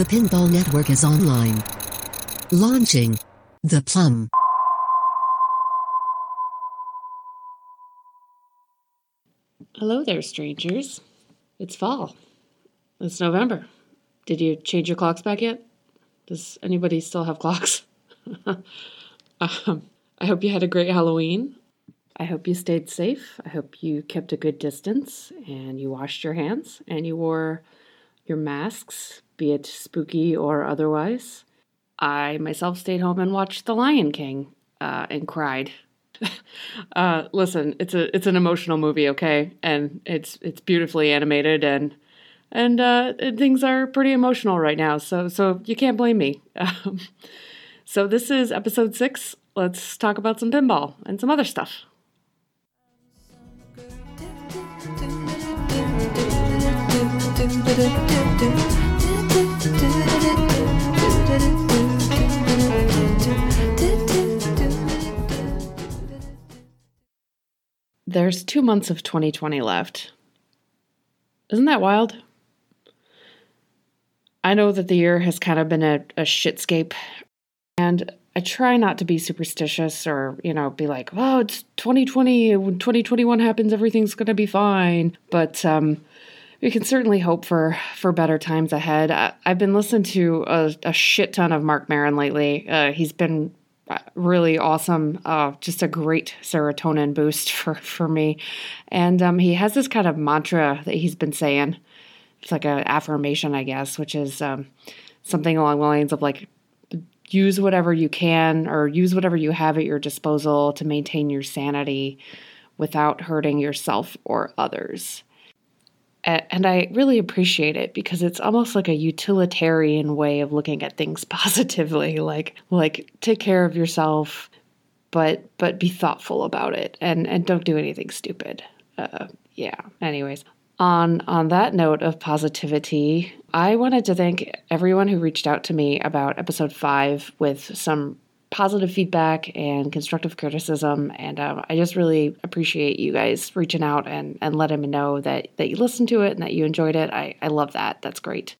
The Pinball Network is online. Launching the Plumb. Hello there, strangers. It's fall. It's November. Did you change your clocks back yet? Does anybody still have clocks? um, I hope you had a great Halloween. I hope you stayed safe. I hope you kept a good distance and you washed your hands and you wore your masks, be it spooky or otherwise. I myself stayed home and watched The Lion King uh, and cried. uh, listen, it's a it's an emotional movie, okay, and it's it's beautifully animated and and uh, things are pretty emotional right now. So so you can't blame me. So this is episode six. Let's talk about some pinball and some other stuff. There's two months of 2020 left. Isn't that wild? I know that the year has kind of been a, a shitscape, and I try not to be superstitious or, you know, be like, oh, it's 2020. When 2021 happens, everything's going to be fine. But um, we can certainly hope for, for better times ahead. I, have been listening to a, a, shit ton of Marc Maron lately. Uh, he's been uh, really awesome, uh, just a great serotonin boost for, for me. And um, he has this kind of mantra that he's been saying it's like an affirmation, I guess, which is um, something along the lines of like, use whatever you can or use whatever you have at your disposal to maintain your sanity without hurting yourself or others. And I really appreciate it because it's almost like a utilitarian way of looking at things positively, like like take care of yourself, but but be thoughtful about it and and don't do anything stupid. Uh, yeah. Anyways, on on that note of positivity, I wanted to thank everyone who reached out to me about episode 5 with some positive feedback and constructive criticism and um, I just really appreciate you guys reaching out and and letting me know that that you listened to it and that you enjoyed it. I I love that. That's great.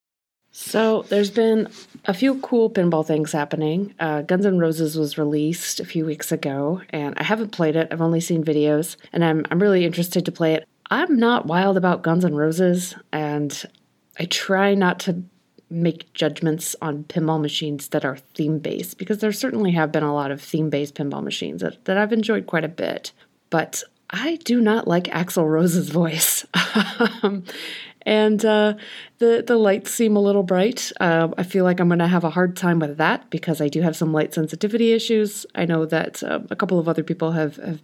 So there's been a few cool pinball things happening. Uh, Guns N' Roses was released a few weeks ago, and I haven't played it. I've only seen videos, and I'm I'm really interested to play it. I'm not wild about Guns N' Roses, and I try not to make judgments on pinball machines that are theme based because there certainly have been a lot of theme based pinball machines that, that I've enjoyed quite a bit. But I do not like Axl Rose's voice. Um, and uh, the the lights seem a little bright. Uh, I feel like I'm going to have a hard time with that because I do have some light sensitivity issues. I know that uh, a couple of other people have, have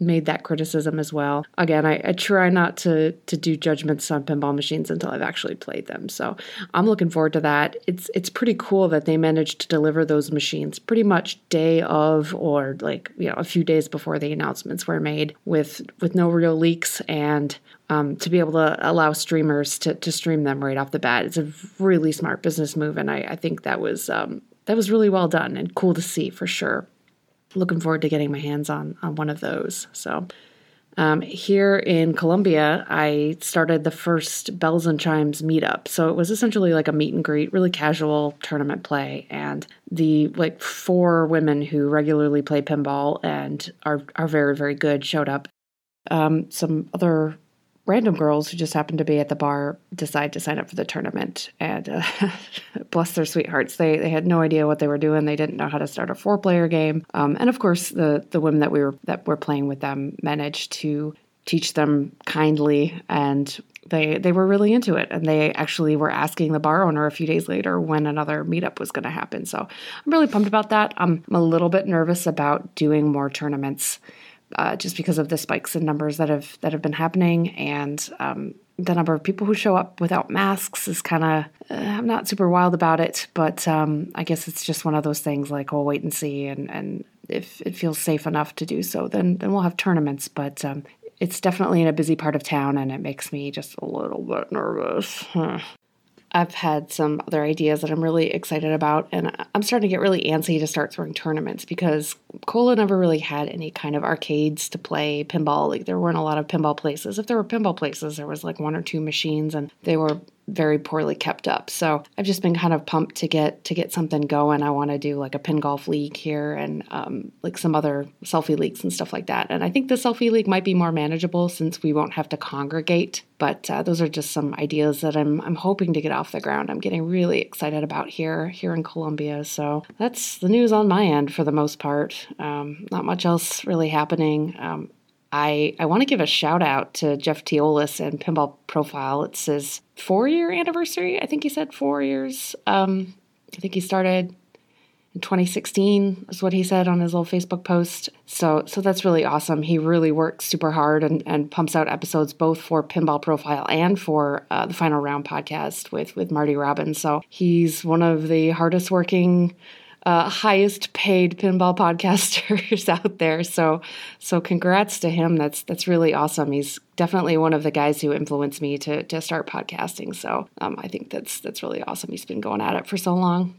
made that criticism as well. Again, I, I, try not to to do judgments on pinball machines until I've actually played them. So I'm looking forward to that. It's it's pretty cool that they managed to deliver those machines pretty much day of or like you know a few days before the announcements were made with with no real leaks and um, to be able to allow streamers to, to stream them right off the bat. It's a really smart business move, and I, I think that was um, that was really well done and cool to see for sure looking forward to getting my hands on on one of those. So um, here in Columbia, I started the first Belles and Chimes meetup. So it was essentially like a meet and greet, really casual tournament play. And the like four women who regularly play pinball and are are very very good showed up. Um, some other random girls who just happened to be at the bar decide to sign up for the tournament and uh, bless their sweethearts they they had no idea what they were doing. They didn't know how to start a four player game. Um, and of course the the women that we were that were playing with them managed to teach them kindly and they they were really into it. And they actually were asking the bar owner a few days later when another meetup was going to happen. So i'm really pumped about that. I'm, I'm a little bit nervous about doing more tournaments uh, just because of the spikes in numbers that have that have been happening, and um, the number of people who show up without masks is kind of. Uh, I'm not super wild about it, but um, I guess it's just one of those things. Like we'll wait and see, and and if it feels safe enough to do so, then then we'll have tournaments. But um, it's definitely in a busy part of town, and it makes me just a little bit nervous. I've had some other ideas that I'm really excited about, and I'm starting to get really antsy to start throwing tournaments because Cola never really had any kind of arcades to play pinball. Like there weren't a lot of pinball places. If there were pinball places, there was like one or two machines, and they were very poorly kept up. So I've just been kind of pumped to get to get something going. I want to do like a pin golf league here and um, like some other selfie leagues and stuff like that. And I think the selfie league might be more manageable since we won't have to congregate. But uh, those are just some ideas that I'm I'm hoping to get off the ground. I'm getting really excited about here here in Columbia. So that's the news on my end for the most part. Um, not much else really happening. Um, I, I want to give a shout out to Jeff Teolis and Pinball Profile. It's his four year anniversary. I think he said four years. Um, I think he started in 2016 is what he said on his little Facebook post. So so that's really awesome. He really works super hard and, and pumps out episodes both for Pinball Profile and for uh, the Final Round podcast with with Marty Robbins. So he's one of the hardest working uh, highest paid pinball podcasters out there. So, so congrats to him. That's that's really awesome. He's definitely one of the guys who influenced me to to start podcasting. So, um, I think that's that's really awesome. He's been going at it for so long.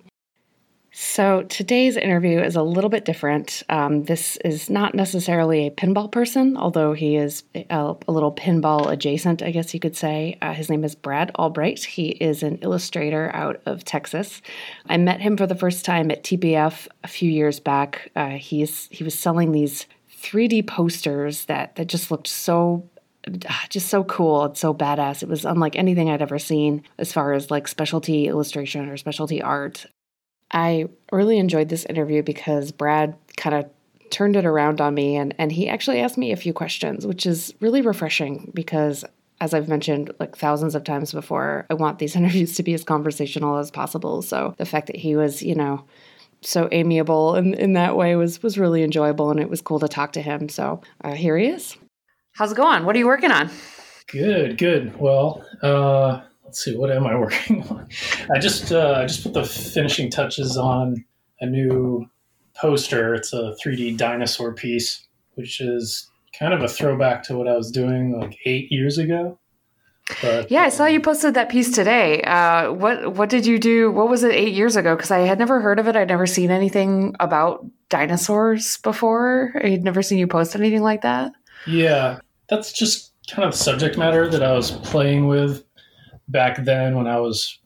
So, today's interview is a little bit different. Um, this is not necessarily a pinball person, although he is a, a little pinball adjacent, I guess you could say. Uh, his name is Brad Albright. He is an illustrator out of Texas. I met him for the first time at TPF a few years back. Uh, he's, he was selling these 3D posters that, that just looked so ah, just so cool and so badass. It was unlike anything I'd ever seen as far as like specialty illustration or specialty art. I really enjoyed this interview because Brad kind of turned it around on me and, and he actually asked me a few questions, which is really refreshing because as I've mentioned like thousands of times before, I want these interviews to be as conversational as possible. So the fact that he was, you know, so amiable in, in that way was was really enjoyable and it was cool to talk to him. So uh, here he is. How's it going? What are you working on? Good, good. Well, uh, let's see, what am I working on? I just uh, I just put the finishing touches on a new poster. It's a 3D dinosaur piece, which is kind of a throwback to what I was doing like eight years ago. But, yeah, I saw you posted that piece today. Uh, what what did you do? What was it eight years ago? Because I had never heard of it. I'd never seen anything about dinosaurs before. I had never seen you post anything like that. Yeah, that's just kind of the subject matter that I was playing with back then when I was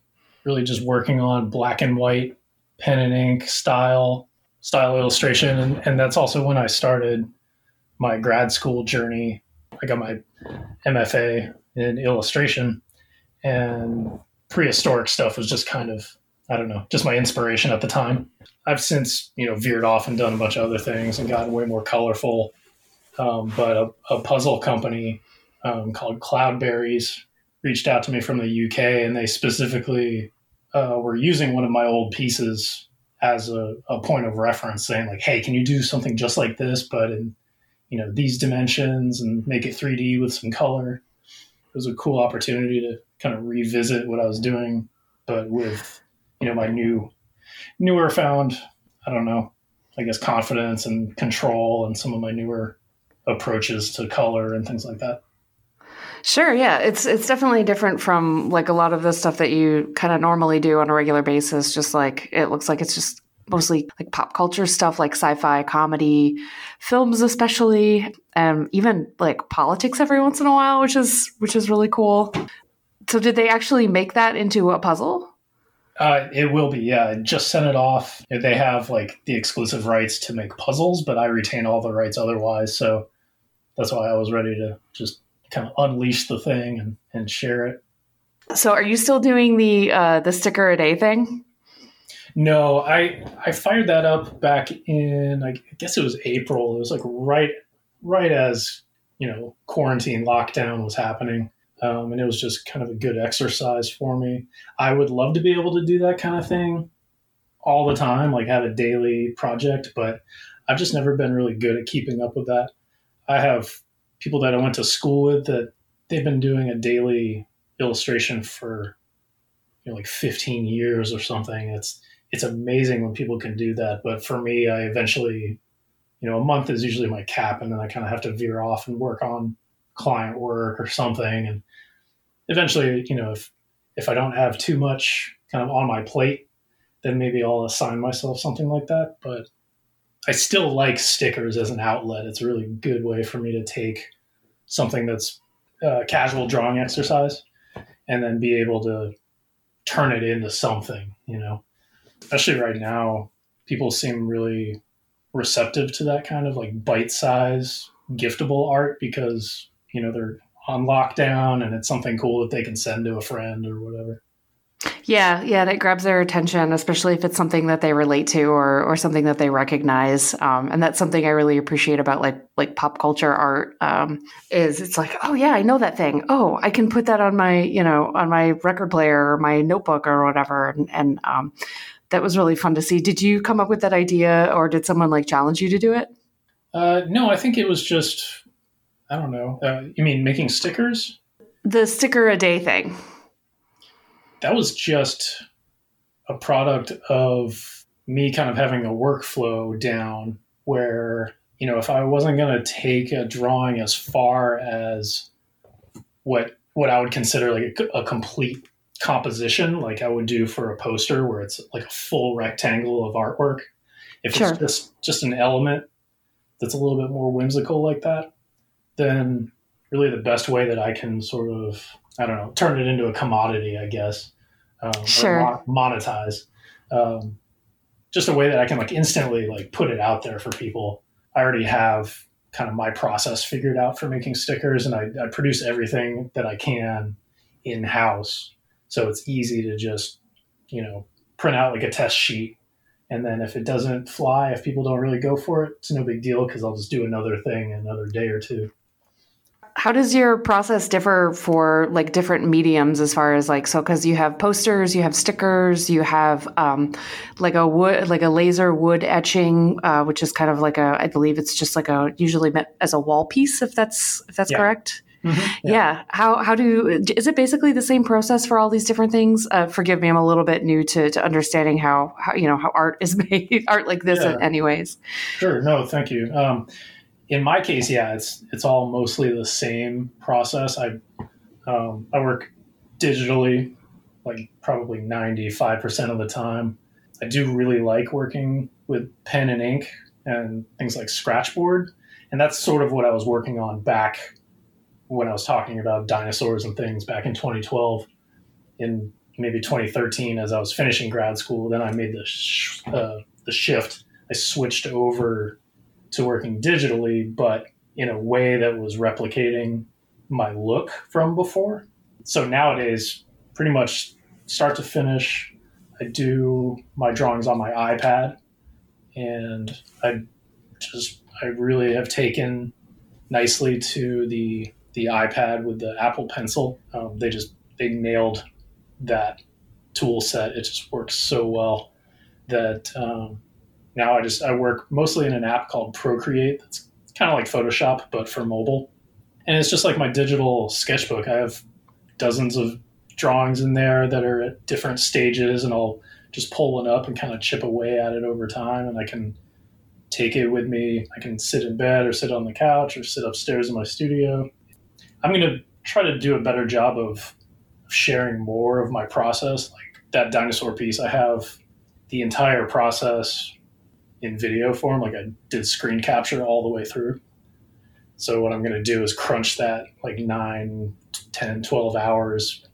really just working on black and white pen and ink style style illustration and, and that's also when I started my grad school journey. I got my MFA in illustration and prehistoric stuff was just kind of I don't know, just my inspiration at the time. I've since, you know, veered off and done a bunch of other things and gotten way more colorful. Um, but a, a, puzzle company um, called Cloudberries reached out to me from the UK, and they specifically uh, were using one of my old pieces as a, a, point of reference, saying like, "Hey, can you do something just like this, but in you know these dimensions and make it 3D with some color?" It was a cool opportunity to kind of revisit what I was doing, but with you know my new, newer found, I don't know, I guess confidence and control, and some of my newer approaches to color and things like that. Sure, yeah. It's it's definitely different from like a lot of the stuff that you kind of normally do on a regular basis. Just like it looks like it's just mostly like pop culture stuff like sci-fi, comedy, films especially, and even like politics every once in a while, which is which is really cool. So did they actually make that into a puzzle? Uh, it will be, yeah. Just sent it off. They have like the exclusive rights to make puzzles, but I retain all the rights otherwise. So that's why I was ready to just kind of unleash the thing and, and share it. So, are you still doing the uh, the sticker a day thing? No, I I fired that up back in I guess it was April. It was like right right as you know quarantine lockdown was happening, um, and it was just kind of a good exercise for me. I would love to be able to do that kind of thing all the time, like have a daily project, but I've just never been really good at keeping up with that. I have people that I went to school with that they've been doing a daily illustration for you know like 15 years or something. It's it's amazing when people can do that. But for me, I eventually, you know, a month is usually my cap, and then I kind of have to veer off and work on client work or something. And eventually, you know, if if I don't have too much kind of on my plate, then maybe I'll assign myself something like that. But I still like stickers as an outlet. It's a really good way for me to take something that's a casual drawing exercise and then be able to turn it into something, you know. Especially right now, people seem really receptive to that kind of like bite size giftable art because, you know, they're on lockdown and it's something cool that they can send to a friend or whatever. Yeah, yeah, that grabs their attention, especially if it's something that they relate to or or something that they recognize. Um, and that's something I really appreciate about like like pop culture art. Um, is it's like, oh yeah, I know that thing. Oh, I can put that on my you know on my record player or my notebook or whatever. And, and um, that was really fun to see. Did you come up with that idea, or did someone like challenge you to do it? Uh, no, I think it was just I don't know. Uh, you mean making stickers? The sticker a day thing that was just a product of me kind of having a workflow down where you know if i wasn't going to take a drawing as far as what what i would consider like a, a, complete composition like i would do for a poster where it's like a full rectangle of artwork if sure. it's just just an element that's a little bit more whimsical like that then really the best way that i can sort of i don't know turn it into a commodity i guess um, sure. monetize. Um, just a way that I can like instantly like put it out there for people. I already have kind of my process figured out for making stickers, and I, I produce everything that I can in house, so it's easy to just you know print out like a test sheet and then if it doesn't fly if people don't really go for it it's no big deal because i'll just do another thing another day or two how does your process differ for like different mediums as far as like so because you have posters you have stickers you have um, like a wood like a laser wood etching uh, which is kind of like a i believe it's just like a usually meant as a wall piece if that's if that's yeah. correct mm-hmm. yeah. yeah. how how do is it basically the same process for all these different things uh, forgive me i'm a little bit new to, to understanding how, how you know how art is made art like this yeah. anyways sure no thank you um, in my case, yeah, it's it's all mostly the same process. I um, I work digitally, like probably ninety five percent of the time. I do really like working with pen and ink and things like Scratchboard, and that's sort of what I was working on back when I was talking about dinosaurs and things back in 2012. In maybe 2013, as I was finishing grad school, then I made the sh- uh, the shift. I switched over to working digitally, but in a way that was replicating my look from before. So nowadays, pretty much start to finish, I do my drawings on my iPad, and I just I really have taken nicely to the the iPad with the Apple Pencil. Um, they just they nailed that tool set. It just works so well that um, now I just I work mostly in an app called Procreate. That's kind of like Photoshop but for mobile, and it's just like my digital sketchbook. I have dozens of drawings in there that are at different stages, and I'll just pull one up and kind of chip away at it over time, and I can take it with me. I can sit in bed or sit on the couch or sit upstairs in my studio. I'm going to try to do a better job of sharing more of my process. Like that dinosaur piece, I have the entire process in video form. Like I did screen capture all the way through. So what I'm going to do is crunch that like 9, 10, 12 hours,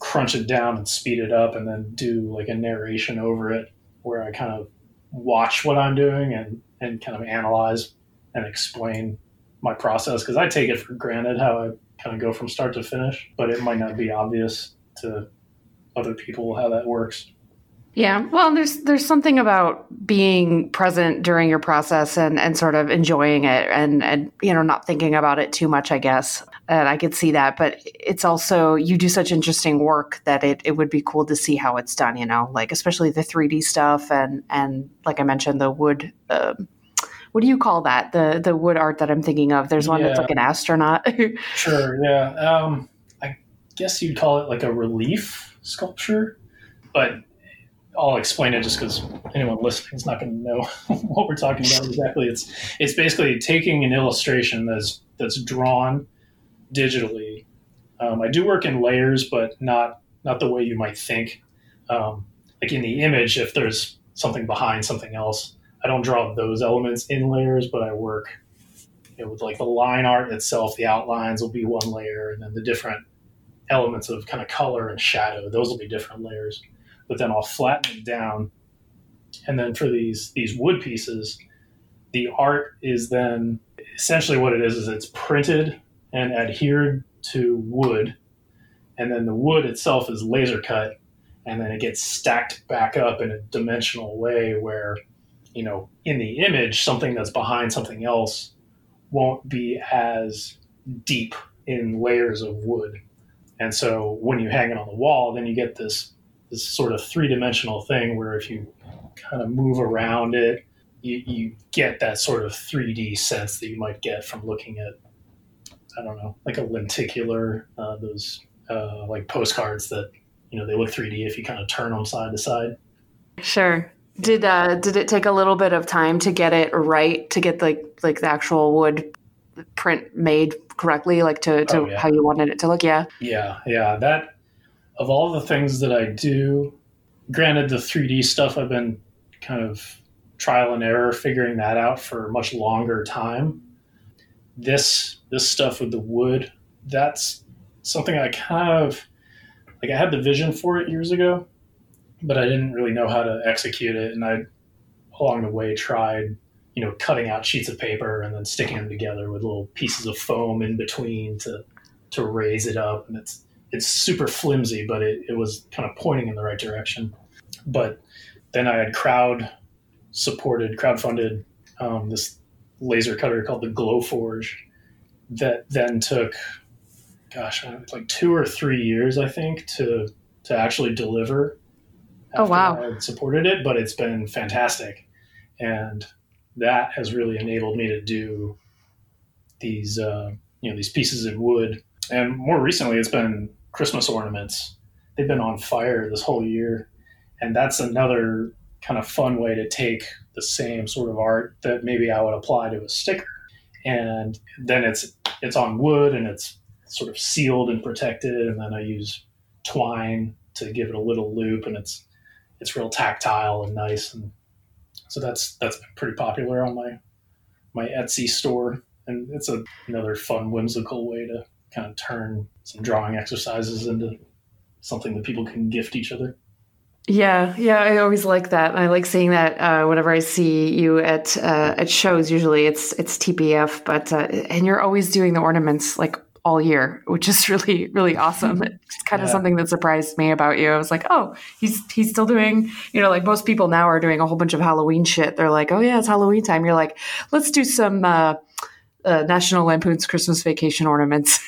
crunch it down and speed it up, and then do like a narration over it where I kind of watch what I'm doing and, and kind of analyze and explain my process because I take it for granted how I kind of go from start to finish, but it might not be obvious to other people how that works. Yeah, well, there's there's something about being present during your process and and sort of enjoying it and and you know not thinking about it too much, I guess. And I could see that, but it's also you do such interesting work that it it would be cool to see how it's done. You know, like especially the 3D stuff and and like I mentioned the wood. Uh, what do you call that? The the wood art that I'm thinking of. There's one yeah. that's like an astronaut. sure. Yeah. Um, I guess you'd call it like a relief sculpture, but I'll explain it just because anyone listening is not going to know what we're talking about exactly. It's it's basically taking an illustration that's that's drawn digitally. Um, I do work in layers, but not not the way you might think. Um, like in the image, if there's something behind something else, I don't draw those elements in layers, but I work you know, with like the line art itself. The outlines will be one layer, and then the different elements of kind of color and shadow, those will be different layers. But then I'll flatten it down, and then for these these wood pieces, the art is then essentially what it is is it's printed and adhered to wood, and then the wood itself is laser cut, and then it gets stacked back up in a dimensional way where, you know, in the image, something that's behind something else won't be as deep in layers of wood. And so when you hang it on the wall, then you get this this sort of three dimensional thing where if you kind of move around it, you, you get that sort of 3D sense that you might get from looking at, I don't know, like a lenticular, uh, those uh, like postcards that, you know, they look 3D if you kind of turn them side to side. Sure. Did uh, did it take a little bit of time to get it right to get like like the actual wood print made correctly, like to, to Oh, yeah. how you wanted it to look? Yeah. Yeah, yeah. That of all the things that I do, granted the 3D stuff I've been kind of trial and error figuring that out for a much longer time. This this stuff with the wood, that's something I kind of like I had the vision for it years ago, but I didn't really know how to execute it and I along the way tried you know cutting out sheets of paper and then sticking them together with little pieces of foam in between to to raise it up and it's it's super flimsy but it, it was kind of pointing in the right direction. But then i had crowd supported crowdfunded um, this laser cutter called the glowforge that then took gosh uh, like two or three years i think to to actually deliver Oh, wow. I had supported it but it's been fantastic. And that has really enabled me to do these uh, you know these pieces of wood. And more recently it's been christmas ornaments. They've been on fire this whole year. And that's another kind of fun way to take the same sort of art that maybe i would apply to a sticker. And then it's it's on wood and it's sort of sealed and protected. And then i use twine to give it a little loop and it's it's real tactile and nice. And so that's that's been pretty popular on my my etsy store. And it's a, another fun whimsical way to kind of turn some drawing exercises into something that people can gift each other Yeah, yeah, I always like that. I like seeing that uh, whenever I see you at uh, at shows. Usually, it's it's TPF, but uh, and you're always doing the ornaments like all year, which is really really awesome. It's kind of something that surprised me about you. I was like, oh, he's he's still doing. You know, like most people now are doing a whole bunch of Halloween shit. They're like, oh yeah, it's Halloween time. You're like, let's do some. Uh, National Lampoon's Christmas Vacation ornaments.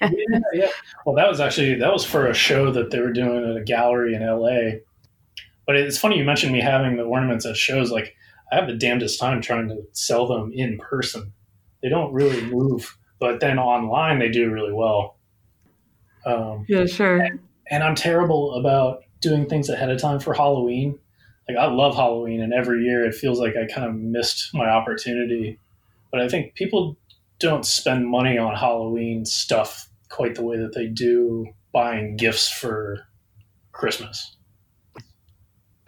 yeah, yeah. Well, that was actually that was for a show that they were doing at a gallery in LA. But it's funny you mentioned me having the ornaments at shows. Like I have the damnedest time trying to sell them in person. They don't really move, but then online they do really well. Um, Yeah, sure. and I'm terrible about doing things ahead of time for Halloween. Like I love Halloween, and every year it feels like I kind of missed my opportunity. But I think people don't spend money on Halloween stuff quite the way that they do buying gifts for Christmas.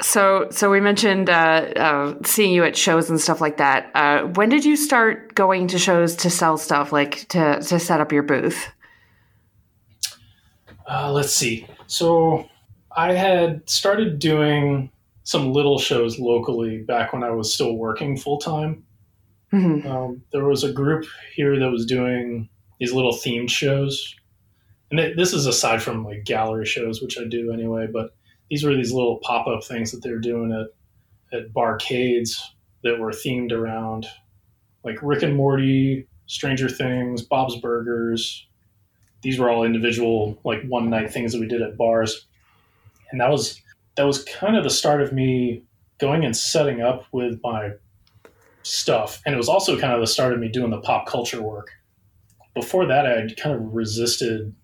So, so we mentioned uh, uh, seeing you at shows and stuff like that. Uh, when did you start going to shows to sell stuff, like to to set up your booth? Uh, let's see. So I had started doing some little shows locally back when I was still working full time. Hmm um, there was a group here that was doing these little themed shows. And this is aside from like gallery shows which i do anyway but these were these little pop-up things that they were doing at, at barcades that were themed around like rick and morty stranger things bob's burgers. These were all individual like one night things that we did at bars. And that was that was kind of the start of me going and setting up with my stuff. And it was also kind of the start of me doing the pop culture work. Before that, I had kind of resisted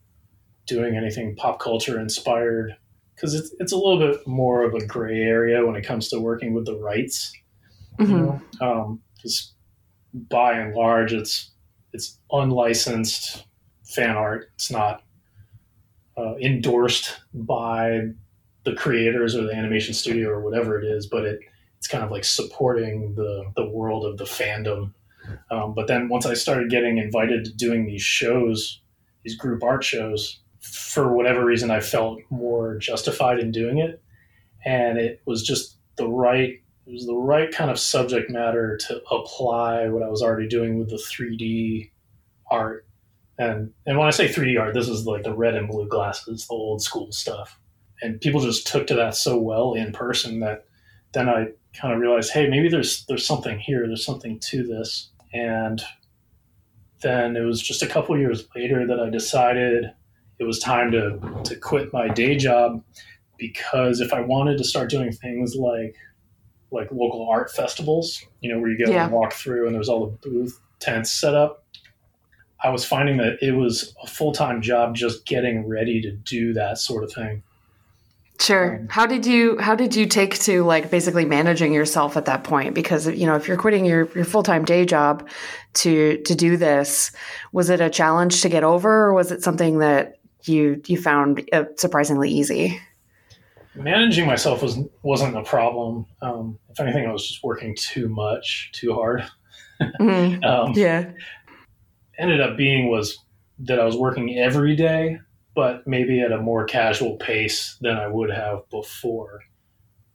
doing anything pop culture inspired because it's, it's a little bit more of a gray area when it comes to working with the rights. You hmm know, um, just by and large, it's it's unlicensed fan art. It's not uh, endorsed by the creators or the animation studio or whatever it is, but it it's kind of like supporting the the world of the fandom. Um, but then once I started getting invited to doing these shows, these group art shows, for whatever reason, I felt more justified in doing it, and it was just the right it was the right kind of subject matter to apply what I was already doing with the 3D art. And and when I say 3D art, this is like the red and blue glasses, the old school stuff. And people just took to that so well in person that then I kind of realized, hey, maybe there's there's something here, there's something to this. And then it was just a couple years later that I decided it was time to to quit my day job because if I wanted to start doing things like like local art festivals, you know, where you get Yeah. to walk through and there's all the booth tents set up. I was finding that it was a full time job just getting ready to do that sort of thing. Sure. Um, How did you how did you take to like basically managing yourself at that point? Because you know, if you're quitting your, your full time day job to to do this, was it a challenge to get over, or was it something that you you found uh, surprisingly easy? Managing myself was wasn't a problem. Um, if anything, I was just working too much, too hard. Mhm. Um, Yeah. ended up being was that I was working every day, but maybe at a more casual pace than I would have before.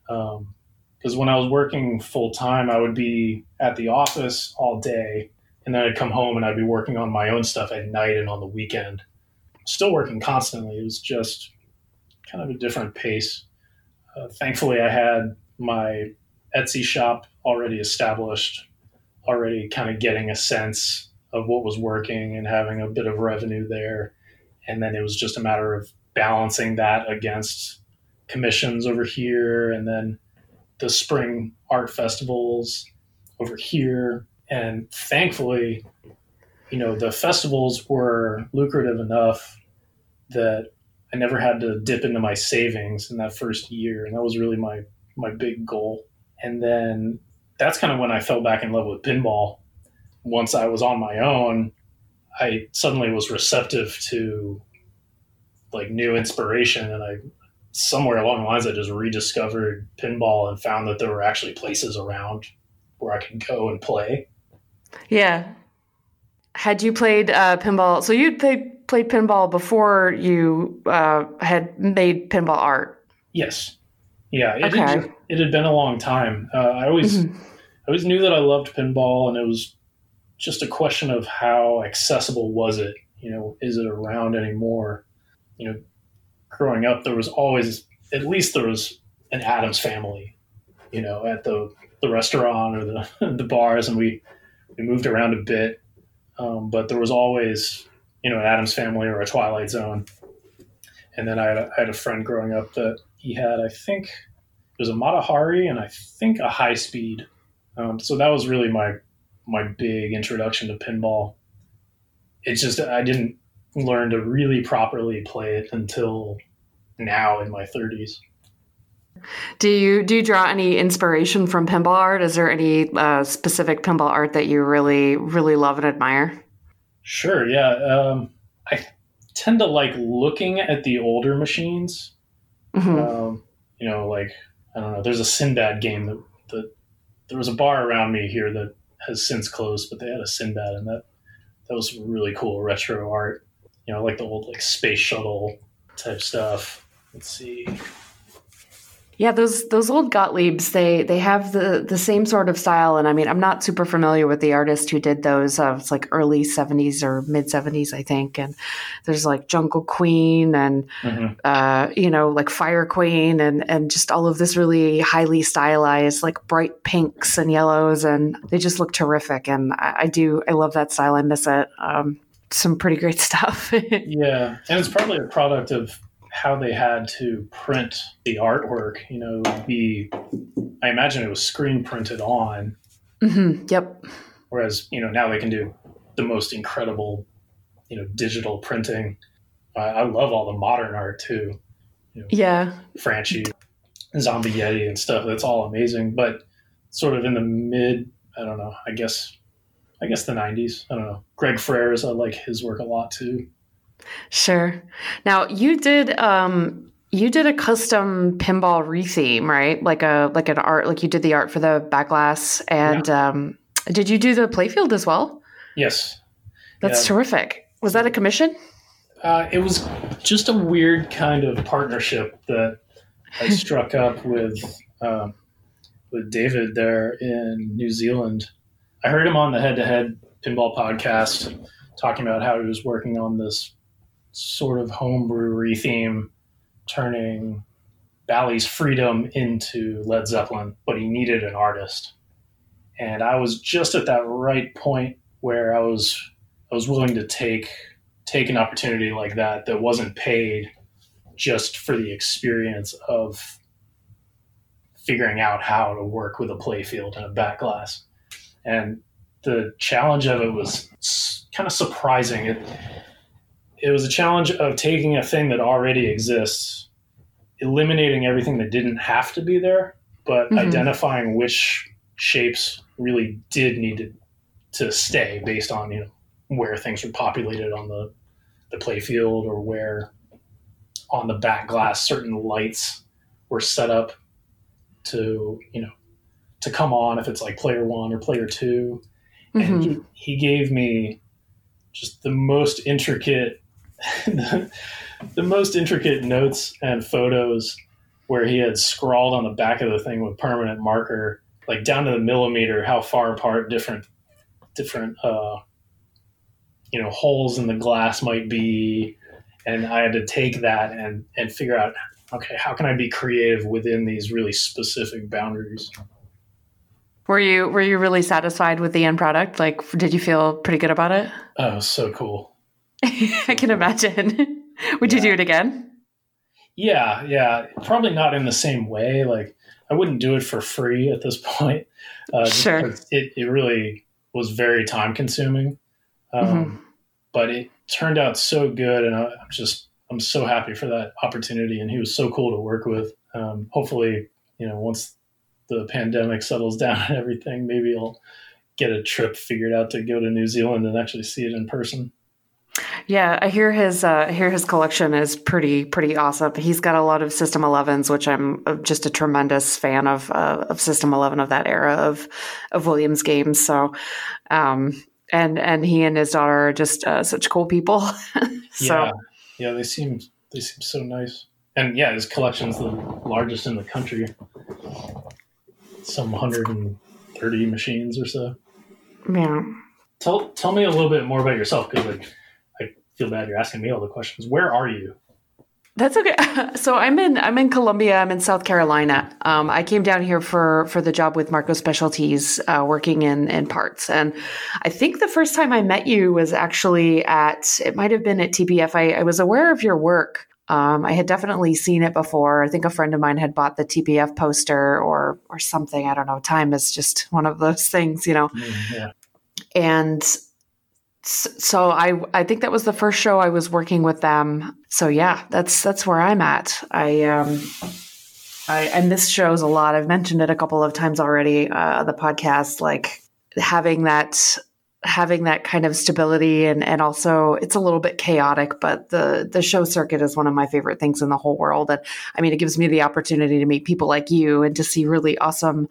Because when I was working full time, I would be at the office all day, and then I'd come home and I'd be working on my own stuff at night and on the weekend. Still working constantly. It was just kind of a different pace. Uh, thankfully, I had my Etsy shop already established, already kind of getting a sense of what was working and having a bit of revenue there. And then it was just a matter of balancing that against commissions over here and then the spring art festivals over here. And thankfully, you know, the festivals were lucrative enough that I never had to dip into my savings in that first year. And that was really my, my big goal. And then that's kind of when I fell back in love with pinball once I was on my own, I suddenly was receptive to like new inspiration, and I somewhere along the lines I just rediscovered pinball and found that there were actually places around where I could go and play. Yeah. Had you played uh, pinball? So you played played pinball before you uh, had made pinball art. Yes, yeah, it, Okay. had, it had been a long time. Uh, I always Mhm. I always knew that I loved pinball, and it was just a question of how accessible was it. You know, is it around anymore? You know, growing up, there was always at least there was an Addams Family. You know, at the the restaurant or the the bars, and we we moved around a bit, um, but there was always you know an Addams Family or a Twilight Zone. And then I had a, I had a friend growing up that he had I think it was a Mata Hari and I think a high speed um, so that was really my my big introduction to pinball. It's just I didn't learn to really properly play it until now in my 30s. Do you do you draw any inspiration from pinball art? Is there any uh, specific pinball art that you really really love and admire? Sure, yeah. Um, I tend to like looking at the older machines. Mhm. Um, you know, like I don't know. There's a Sinbad game that, that there was a bar around me here that has since closed, but they had a Sinbad, and that that was really cool retro art. You know, like the old like space shuttle type stuff. Let's see. Yeah, those those old Gottliebs, they they have the the same sort of style, and I mean, I'm not super familiar with the artist who did those. Uh, it's like early '70s or mid '70s, I think. And there's like Jungle Queen and Mhm. uh, you know, like Fire Queen, and and just all of this really highly stylized, like bright pinks and yellows, and they just look terrific. And I, I do, I love that style. I miss it. Um, some pretty great stuff. Yeah, and it's probably a product of how they had to print the artwork. You know, be I imagine it was screen printed on, hmm Yep. whereas you know now they can do the most incredible, you know, digital printing. I, I love all the modern art too. Yeah. Franchi, Zombie Yeti, and stuff. That's all amazing. But sort of in the mid, I don't know. I guess, I guess the '90s. I don't know. Greg Freres, I like his work a lot too. Sure. Now you did um you did a custom pinball retheme, right? Like a like an art like you did the art for the backglass and yeah. um did you do the playfield as well? Yes. That's yeah. terrific. Was that a commission? Uh, it was just a weird kind of partnership that I struck up with uh, with David there in New Zealand. I heard him on the Head to Head Pinball podcast talking about how he was working on this sort of homebrewery theme, turning Bally's Freedom into Led Zeppelin, but he needed an artist. And I was just at that right point where I was I was willing to take take an opportunity like that that wasn't paid just for the experience of figuring out how to work with a playfield and a backglass. And the challenge of it was kind of surprising. It it was a challenge of taking a thing that already exists, eliminating everything that didn't have to be there, but mm-hmm. identifying which shapes really did need to, to stay based on you know where things were populated on the the playfield or where on the back glass certain lights were set up to you know to come on if it's like player one or player 2 mm-hmm. and he, he gave me just the most intricate the, the most intricate notes and photos where he had scrawled on the back of the thing with permanent marker like down to the millimeter how far apart different different uh you know holes in the glass might be. And i had to take that and and figure out okay how can i be creative within these really specific boundaries? Were you were you really satisfied with the end product? Like did you feel pretty good about it? Oh so cool i can imagine would yeah. you do it again yeah yeah probably not in the same way like i wouldn't do it for free at this point uh, sure it, it really was very time consuming um, mm-hmm. But it turned out so good, and I, am just I'm so happy for that opportunity. And he was so cool to work with. Um, hopefully, you know, once the pandemic settles down and everything, maybe I'll get a trip figured out to go to New Zealand and actually see it in person. Yeah, I hear his uh, I hear his collection is pretty pretty awesome. He's got a lot of System 11s, which I'm uh, just a tremendous fan of uh, of System 11 of that era of of Williams games. So um, and and he and his daughter are just uh, such cool people. so yeah, yeah, they seem they seem so nice, and yeah, his collection's the largest in the country. Some hundred and thirty machines or so. Yeah. Tell tell me a little bit more about yourself because like feel bad you're asking me all the questions. Where are you? That's okay. So I'm in I'm in Columbia. I'm in South Carolina. Um, I came down here for for the job with Marco Specialties, uh, working in in parts. And I think the first time I met you was actually at it might have been at TPF. I, I was aware of your work. Um, I had definitely seen it before. I think a friend of mine had bought the TPF poster or or something. I don't know. Time is just one of those things, you know. Mm, yeah. And so I I think that was the first show I was working with them. So yeah, that's that's where I'm at. I um I, I miss shows a lot. I've mentioned it a couple of times already. Uh, the podcast, like having that having that kind of stability and and also it's a little bit chaotic but the the show circuit is one of my favorite things in the whole world and i mean it gives me the opportunity to meet people like you and to see really awesome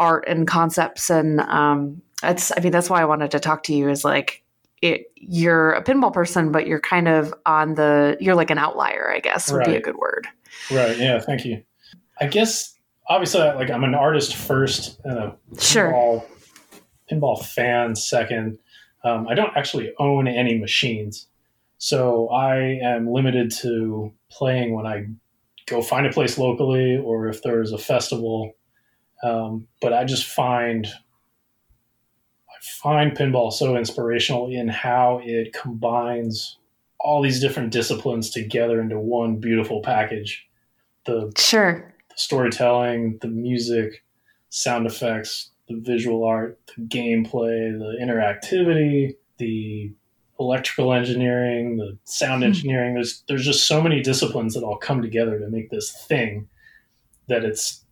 art and concepts and um that's i mean that's why i wanted to talk to you is like it, you're a pinball person, but you're kind of on the, you're like an outlier, I guess would right. be a good word. Right. Yeah. Thank you. I guess obviously like I'm an artist first and a sure. pinball, pinball fan second. Um, I don't actually own any machines. So I am limited to playing when I go find a place locally or if there's a festival. Um, but I just find find pinball so inspirational in how it combines all these different disciplines together into one beautiful package. The sure the storytelling, the music, sound effects, the visual art, the gameplay, the interactivity, the electrical engineering, the sound hmm. engineering. There's there's just so many disciplines that all come together to make this thing that it's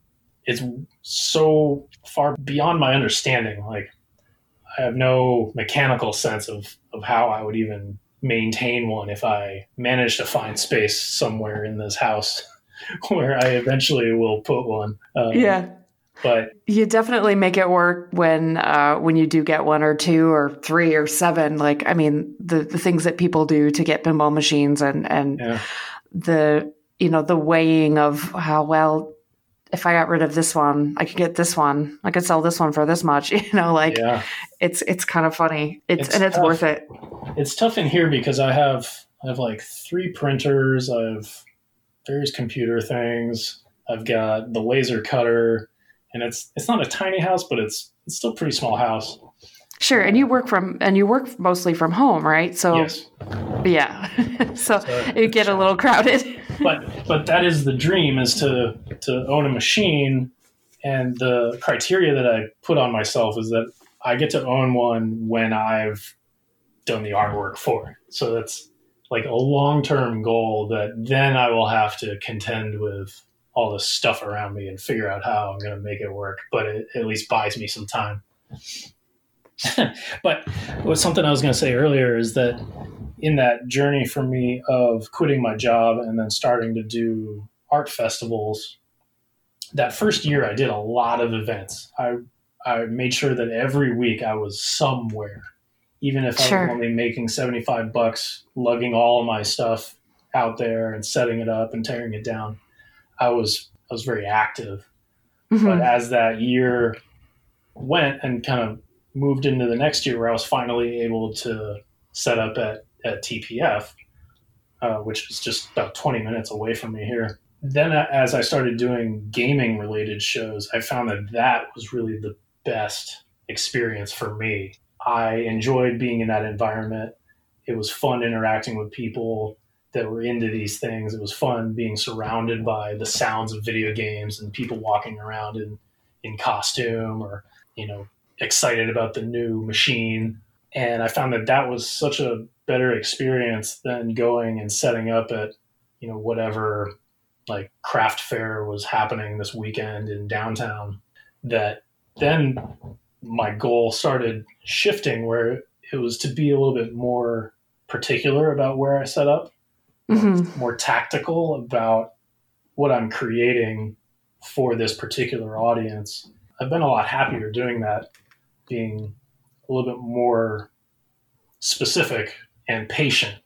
it's so far beyond my understanding. Like I have no mechanical sense of, of how I would even maintain one if I manage to find space somewhere in this house where I eventually will put one. Um, yeah. But you definitely make it work when uh, when you do get one or two or three or seven. Like I mean, the the things that people do to get pinball machines and and yeah, the you know the weighing of how well if I got rid of this one, I could get this one. I could sell this one for this much. You know, like yeah, it's it's kind of funny. It's, It's and it's tough. worth it. it's tough in here because I have I have like three printers. I have various computer things. I've got the laser cutter, and it's it's not a tiny house, but it's it's still a pretty small house. Sure, and you work from and you work mostly from home, right? So Yes, yeah, so So it get a little crowded. but but that is the dream is to to own a machine and the criteria that i put on myself is that i get to own one when i've done the artwork for it so that's like a long-term goal that then i will have to contend with all the stuff around me and figure out how i'm going to make it work but it at least buys me some time but what something i was going to say earlier is that in that journey for me of quitting my job and then starting to do art festivals that first year i did a lot of events. I i made sure that every week i was somewhere. Even if i was only making 75 bucks lugging all of my stuff out there and setting it up and tearing it down i was i was very active. But Mhm. as that year went and kind of moved into the next year where I was finally able to set up at, at TPF, uh, which is just about 20 minutes away from me here. Then, uh, as I started doing gaming related shows, I found that that was really the best experience for me. I enjoyed being in that environment. It was fun interacting with people that were into these things. It was fun being surrounded by the sounds of video games and people walking around in, in costume or, you know, excited about the new machine. And I found that that was such a better experience than going and setting up at, you know, whatever like craft fair was happening this weekend in downtown. That then my goal started shifting where it was to be a little bit more particular about where I set up Mhm. more tactical about what I'm creating for this particular audience. I've been a lot happier doing that, being a little bit more specific and patient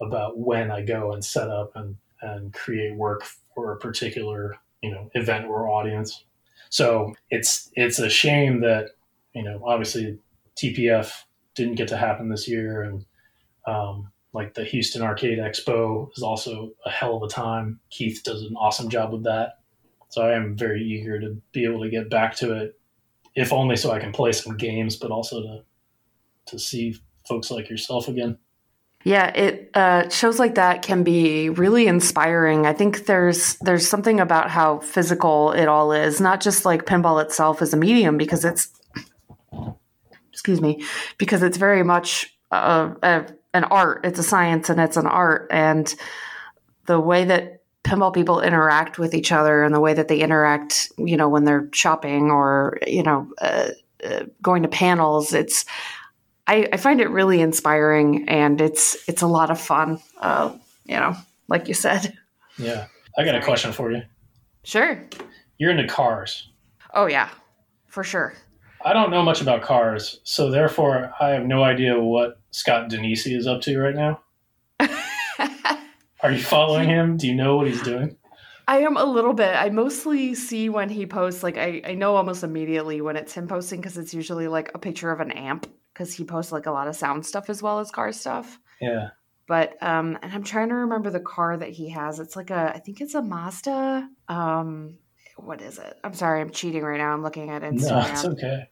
about when I go and set up and, and create work for a particular, you know, event or audience. So it's it's a shame that, you know, obviously TPF didn't get to happen this year and um, like the Houston Arcade Expo is also a hell of a time. Keith does an awesome job with that. So I am very eager to be able to get back to it, if only so I can play some games, but also to to see folks like yourself again. Yeah, it uh, shows like that can be really inspiring. I think there's there's something about how physical it all is, not just like pinball itself as a medium, because it's excuse me, because it's very much uh, a, an art. It's a science and it's an art, and the way that pinball people interact with each other and the way that they interact, you know, when they're shopping or you know uh, uh, going to panels, it's I, I find it really inspiring and it's it's a lot of fun. Uh, you know, like you said. Yeah. I got a question for you. Sure. You're into cars. Oh yeah, for sure. I don't know much about cars, so therefore I have no idea what Scott Danesi is up to right now. Are you following him? Do you know what he's doing? I am a little bit. I mostly see when he posts, like, I, I know almost immediately when it's him posting because it's usually like a picture of an amp because he posts like a lot of sound stuff as well as car stuff. Yeah. But, um, and I'm trying to remember the car that he has. It's like a, I think it's a Mazda. Um, what is it? I'm sorry, I'm cheating right now. I'm looking at Instagram. No, it's okay.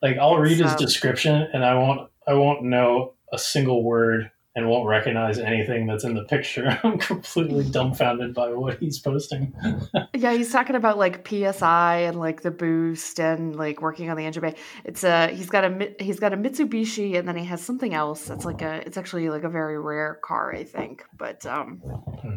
Like I'll read his So- description and I won't I won't know a single word and won't recognize anything that's in the picture. I'm completely dumbfounded by what he's posting. Yeah, he's talking about like PSI and like the boost and like working on the engine bay. It's a he's got a he's got a Mitsubishi and then he has something else. It's like a it's actually like a very rare car, I think. But um, Hmm.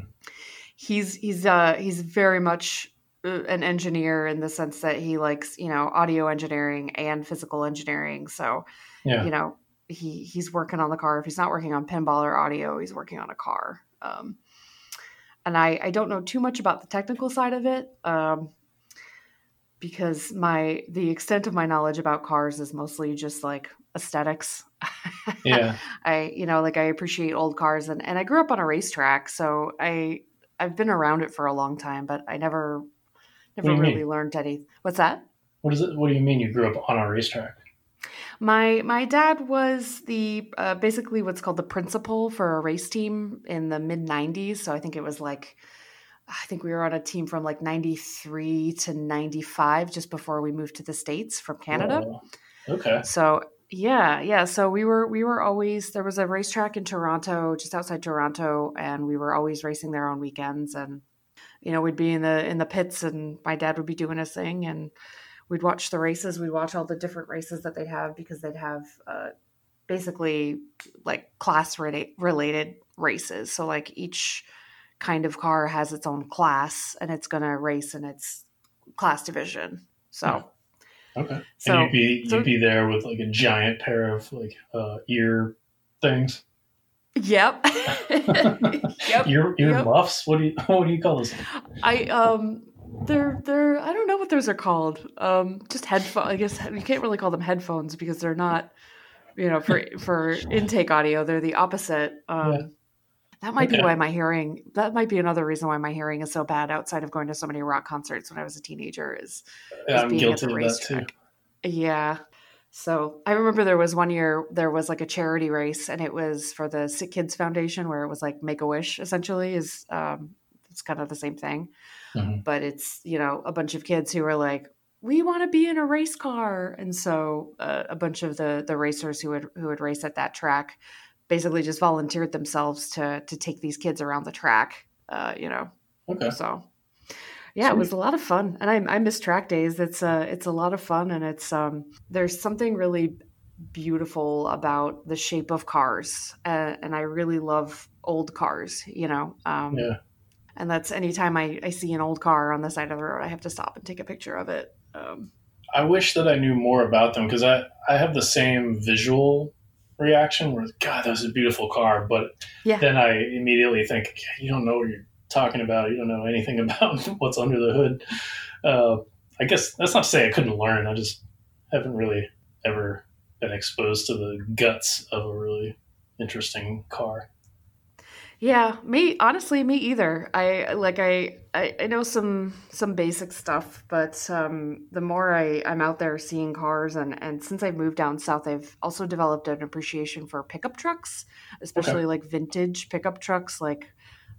he's he's uh he's very much uh, an engineer in the sense that he likes you know audio engineering and physical engineering. So Yeah. you know he he's working on the car. If he's not working on pinball or audio, he's working on a car. Um, and I, I don't know too much about the technical side of it um, because my the extent of my knowledge about cars is mostly just like aesthetics. Yeah. I you know like I appreciate old cars and, and I grew up on a racetrack, so I I've been around it for a long time, but I never never really mean? learned any. What's that? What is it? What do you mean you grew up on a racetrack? My my dad was the uh, basically what's called the principal for a race team in the mid '90s. So I think it was like I think we were on a team from like '93 to '95, just before we moved to the states from Canada. Oh, okay. So yeah, yeah. So we were we were always there was a racetrack in Toronto, just outside Toronto, and we were always racing there on weekends. And you know, we'd be in the in the pits, and my dad would be doing his thing, and we'd watch the races. We'd watch all the different races that they'd have because they'd have uh, basically like class related races. So like each kind of car has its own class, and it's going to race in its class division. So. Okay. So, and you'd be you'd be there with like a giant pair of like uh, ear things. Yep. yep. Ear ear yep. muffs. What do you what do you call this? I um they're they're I don't know what those are called. Um just headphone I guess you can't really call them headphones because they're not you know for for intake audio they're the opposite. Um Yeah. that might be why my hearing that might be another reason why my hearing is so bad outside of going to so many rock concerts when I was a teenager is Yeah, I'm being at the of that too. racetrack. Yeah. So I remember there was one year there was like a charity race and it was for the Sick Kids Foundation where it was like Make a Wish essentially is um it's kind of the same thing. Mhm. But it's, you know, a bunch of kids who are like, we want to be in a race car. And so uh, a bunch of the the racers who would who would race at that track basically just volunteered themselves to to take these kids around the track. Uh, you know, Okay. so yeah, it was a lot of fun, and I, I miss track days. It's uh, it's a lot of fun, and it's um, there's something really beautiful about the shape of cars, uh, and I really love old cars. You know, um, Yeah. And that's anytime I, I see an old car on the side of the road, I have to stop and take a picture of it. Um, I wish that I knew more about them because I, I have the same visual reaction where God, that was a beautiful car, but Yeah. then I immediately think you don't know what you're talking about. You don't know anything about what's under the hood. Uh, I guess that's not to say I couldn't learn. I just haven't really ever been exposed to the guts of a really interesting car. Yeah, me honestly, me either. I like I, I I know some some basic stuff, but um, the more I I'm out there seeing cars and and since I've moved down south, I've also developed an appreciation for pickup trucks, especially like vintage pickup trucks, like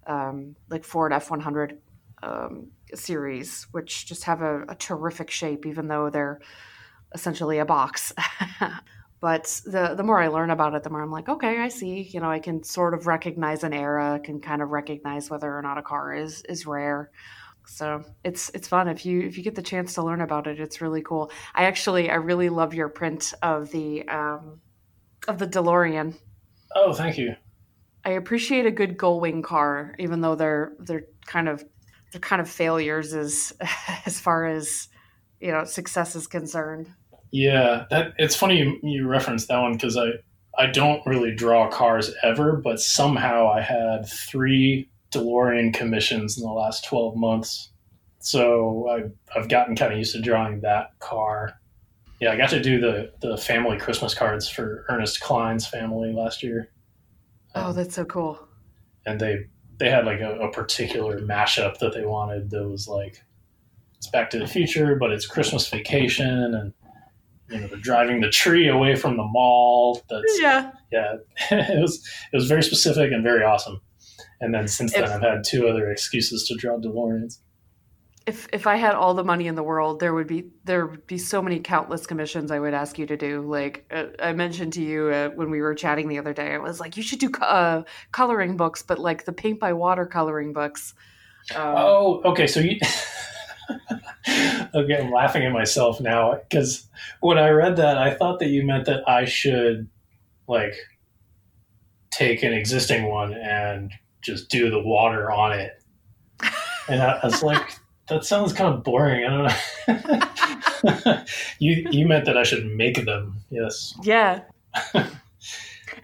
um, like Ford F one hundred um, series, which just have a, a terrific shape, even though they're essentially a box. but the the more I learn about it, the more I'm like, okay, I see. You know, I can sort of recognize an era, can kind of recognize whether or not a car is is rare. So it's it's fun if you if you get the chance to learn about it. It's really cool. I actually I really love your print of the um, of the DeLorean. Oh, thank you. I appreciate a good Gullwing car, even though they're they're kind of they're kind of failures as as far as you know success is concerned. Yeah, that it's funny you, you referenced that one because I I don't really draw cars ever, but somehow I had three DeLorean commissions in the last twelve months, so I, I've gotten kind of used to drawing that car. Yeah, I got to do the the family Christmas cards for Ernest Klein's family last year. Oh, that's so cool. and they they had like a, a particular mashup that they wanted that was like it's Back to the Future, but it's Christmas Vacation, and you know they're driving the tree away from the mall. That's Yeah. yeah, it was it was very specific and very awesome. And then since then, If- I've had two other excuses to draw DeLoreans. If if I had all the money in the world, there would be there would be so many countless commissions I would ask you to do. Like uh, I mentioned to you uh, when we were chatting the other day, I was like, you should do uh, coloring books, but like the paint by water coloring books. Um, Oh, okay. So you. okay, I'm laughing at myself now because when I read that, I thought that you meant that I should like take an existing one and just do the water on it. And I, I was like, that sounds kind of boring. I don't know. you you meant that I should make them? Yes. Yeah.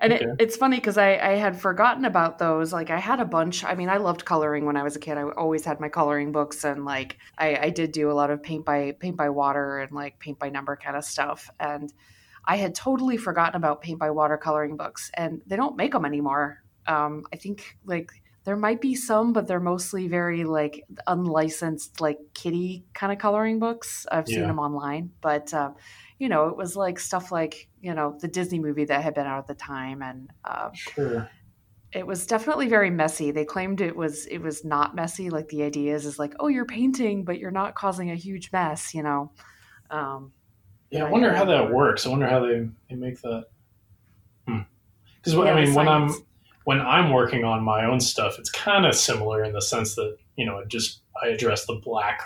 And Okay. it, it's funny because I, I had forgotten about those. Like I had a bunch. I mean, I loved coloring when I was a kid. I always had my coloring books, and like I, I did do a lot of paint by paint by water and like paint by number kind of stuff. And I had totally forgotten about paint by water coloring books, and they don't make them anymore. Um, I think like there might be some, but they're mostly very like unlicensed, like kitty kind of coloring books. I've seen them online, but um, you know, it was like stuff like you know the Disney movie that had been out at the time, and um, Sure. it was definitely very messy. They claimed it was it was not messy. Like the idea is is like, oh, you're painting, but you're not causing a huge mess. You know. Um, Yeah, I wonder how that works. I wonder how they, they make that. Because Yeah, I mean, when I'm. When I'm working on my own stuff, it's kind of similar in the sense that you know, it just I address the black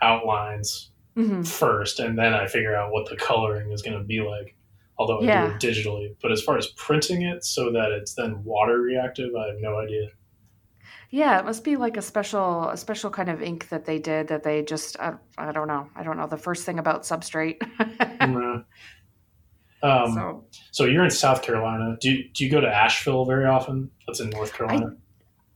outlines mhm. first, and then I figure out what the coloring is going to be like. Although I do it digitally, but as far as printing it so that it's then water reactive, I have no idea. Yeah, it must be like a special a special kind of ink that they did that they just I, I don't know. I don't know the first thing about substrate. Uh, um, so so you're in South Carolina. Do you, do you go to Asheville very often? That's in North Carolina.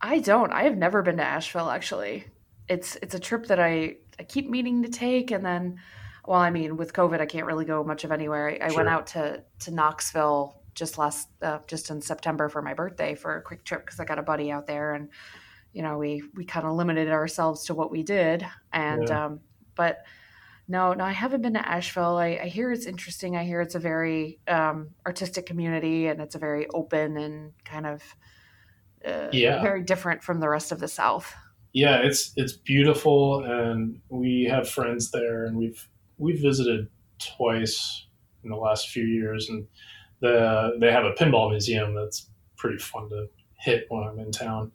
I don't. I have never been to Asheville actually. It's it's a trip that I I keep meaning to take and then well, I mean, with COVID I can't really go much of anywhere. I, I Sure. went out to to Knoxville just last uh, just in September for my birthday for a quick trip cuz I got a buddy out there and you know, we we kind of limited ourselves to what we did and Yeah. um but no, no, I haven't been to Asheville. I, I hear it's interesting. I hear it's a very um, artistic community and it's a very open and kind of uh, Yeah. very different from the rest of the South. Yeah, it's it's beautiful, and we have friends there, and we've we've visited twice in the last few years, and the they have a pinball museum that's pretty fun to hit when I'm in town.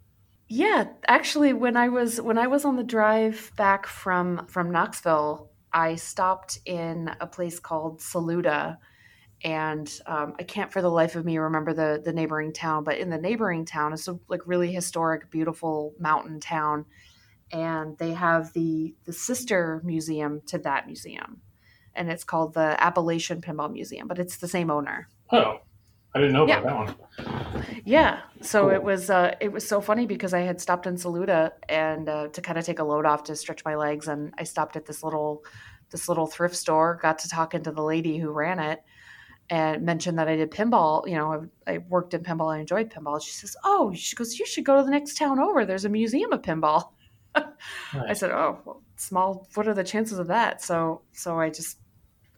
Yeah, actually, when I was when I was on the drive back from from Knoxville, I stopped in a place called Saluda, and um, I can't for the life of me remember the the neighboring town. But in the neighboring town, it's a like really historic, beautiful mountain town, and they have the the sister museum to that museum, and it's called the Appalachian Pinball Museum. But it's the same owner. Oh, I didn't know about Yeah. that one. Yeah, so Cool. it was uh, it was so funny because I had stopped in Saluda and uh, to kind of take a load off to stretch my legs, and I stopped at this little this little thrift store. Got to talking to the lady who ran it, and mentioned that I did pinball. You know, I, I worked in pinball. I enjoyed pinball. She says, "Oh," she goes, "You should go to the next town over. There's a museum of pinball." I said, "Oh, well, small. What are the chances of that?" So so I just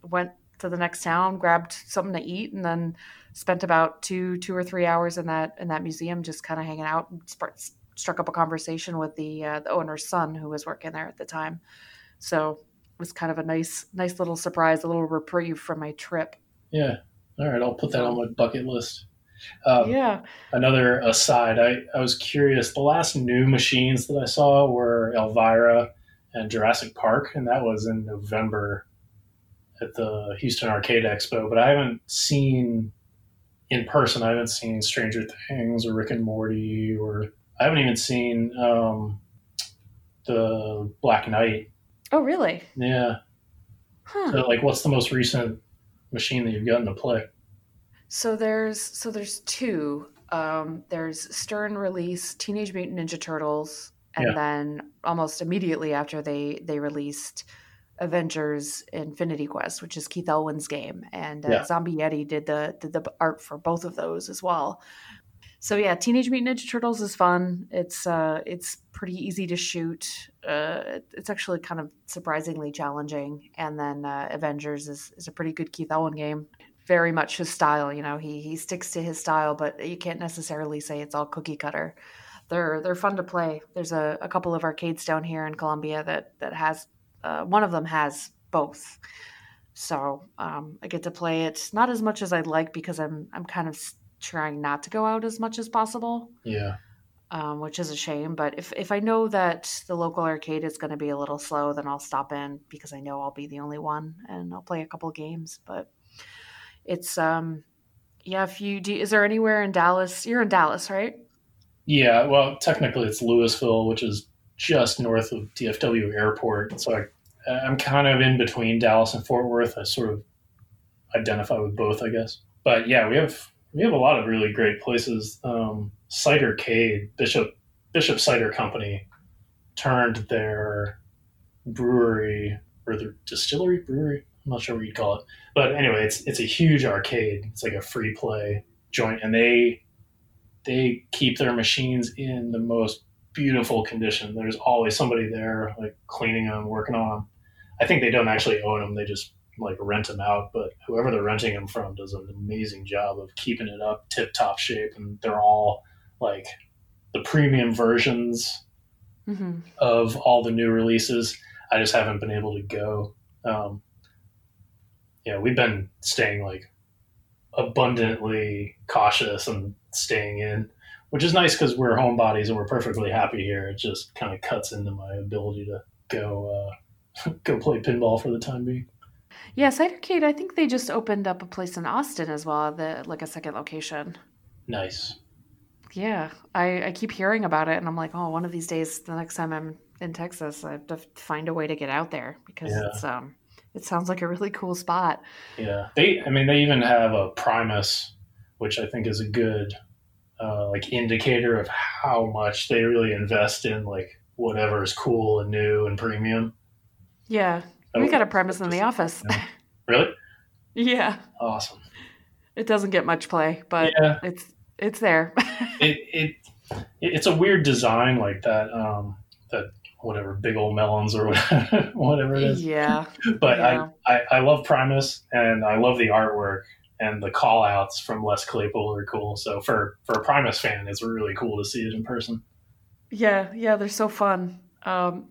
went to the next town, grabbed something to eat, and then spent about two two or three hours in that in that museum, just kind of hanging out. Sp- struck up a conversation with the uh, the owner's son who was working there at the time. So it was kind of a nice nice little surprise, a little reprieve from my trip. Yeah. All right, I'll put that on my bucket list. Um, yeah. Another aside, I, I was curious. The last new machines that I saw were Elvira and Jurassic Park, and that was in November at the Houston Arcade Expo. But I haven't seen in person. I haven't seen Stranger Things or Rick and Morty, or I haven't even seen um, the Black Knight. Oh, really? Yeah. Huh. So, like, what's the most recent machine that you've gotten to play? So there's so there's two. Um, there's Stern release Teenage Mutant Ninja Turtles, and Yeah. then almost immediately after they they released Avengers Infinity Quest, which is Keith Elwin's game, and uh, Yeah. Zombie Yeti did the did the art for both of those as well. So yeah, Teenage Mutant Ninja Turtles is fun. It's uh, it's pretty easy to shoot. Uh, it's actually kind of surprisingly challenging. And then uh, Avengers is, is a pretty good Keith Elwin game. Very much his style. You know, he he sticks to his style, but you can't necessarily say it's all cookie cutter. They're they're fun to play. There's a, a couple of arcades down here in Columbia that that has uh, one of them has both. So um, I get to play it not as much as I'd like because I'm I'm kind of trying not to go out as much as possible, Yeah. um, which is a shame. But if if I know that the local arcade is going to be a little slow, then I'll stop in because I know I'll be the only one and I'll play a couple games. But it's um yeah. If you do, is there anywhere in Dallas? You're in Dallas, right? Yeah, well, technically it's Lewisville, which is just north of DFW Airport. So I, I'm kind of in between Dallas and Fort Worth. I sort of identify with both, I guess. But yeah, we have we have a lot of really great places. Um, Cidercade, Bishop Bishop Cider Company, turned their brewery or their distillery brewery. I'm not sure what you'd call it, but anyway, it's it's a huge arcade. It's like a free play joint, and they they keep their machines in the most beautiful condition. There's always somebody there, like cleaning them, working on them. I think they don't actually own them; they just like rent them out. But whoever they're renting them from does an amazing job of keeping it up, tip top shape, and they're all like the premium versions Mm-hmm. of all the new releases. I just haven't been able to go. Um, yeah, we've been staying like abundantly cautious and staying in, which is nice because we're homebodies and we're perfectly happy here. It just kind of cuts into my ability to go uh, go play pinball for the time being. Yeah, Cidercade. I think they just opened up a place in Austin as well, the like a second location. Nice. Yeah, I, I keep hearing about it, and I'm like, oh, one of these days, the next time I'm in Texas, I have to find a way to get out there because Yeah. it's um, it sounds like a really cool spot. Yeah, they. I mean, they even have a Primus, which I think is a good uh, like indicator of how much they really invest in like whatever is cool and new and premium. Yeah, we got a Primus in the office. Really yeah, awesome. it doesn't get much play, but yeah, it's it's there. it, it it's a weird design like that. Um, that whatever big old melons or whatever, whatever it is. yeah, But Yeah. I, I I love Primus and I love the artwork and the call outs from Les Claypool are cool. So for for a Primus fan, it's really cool to see it in person. yeah, yeah. They're so fun. Um,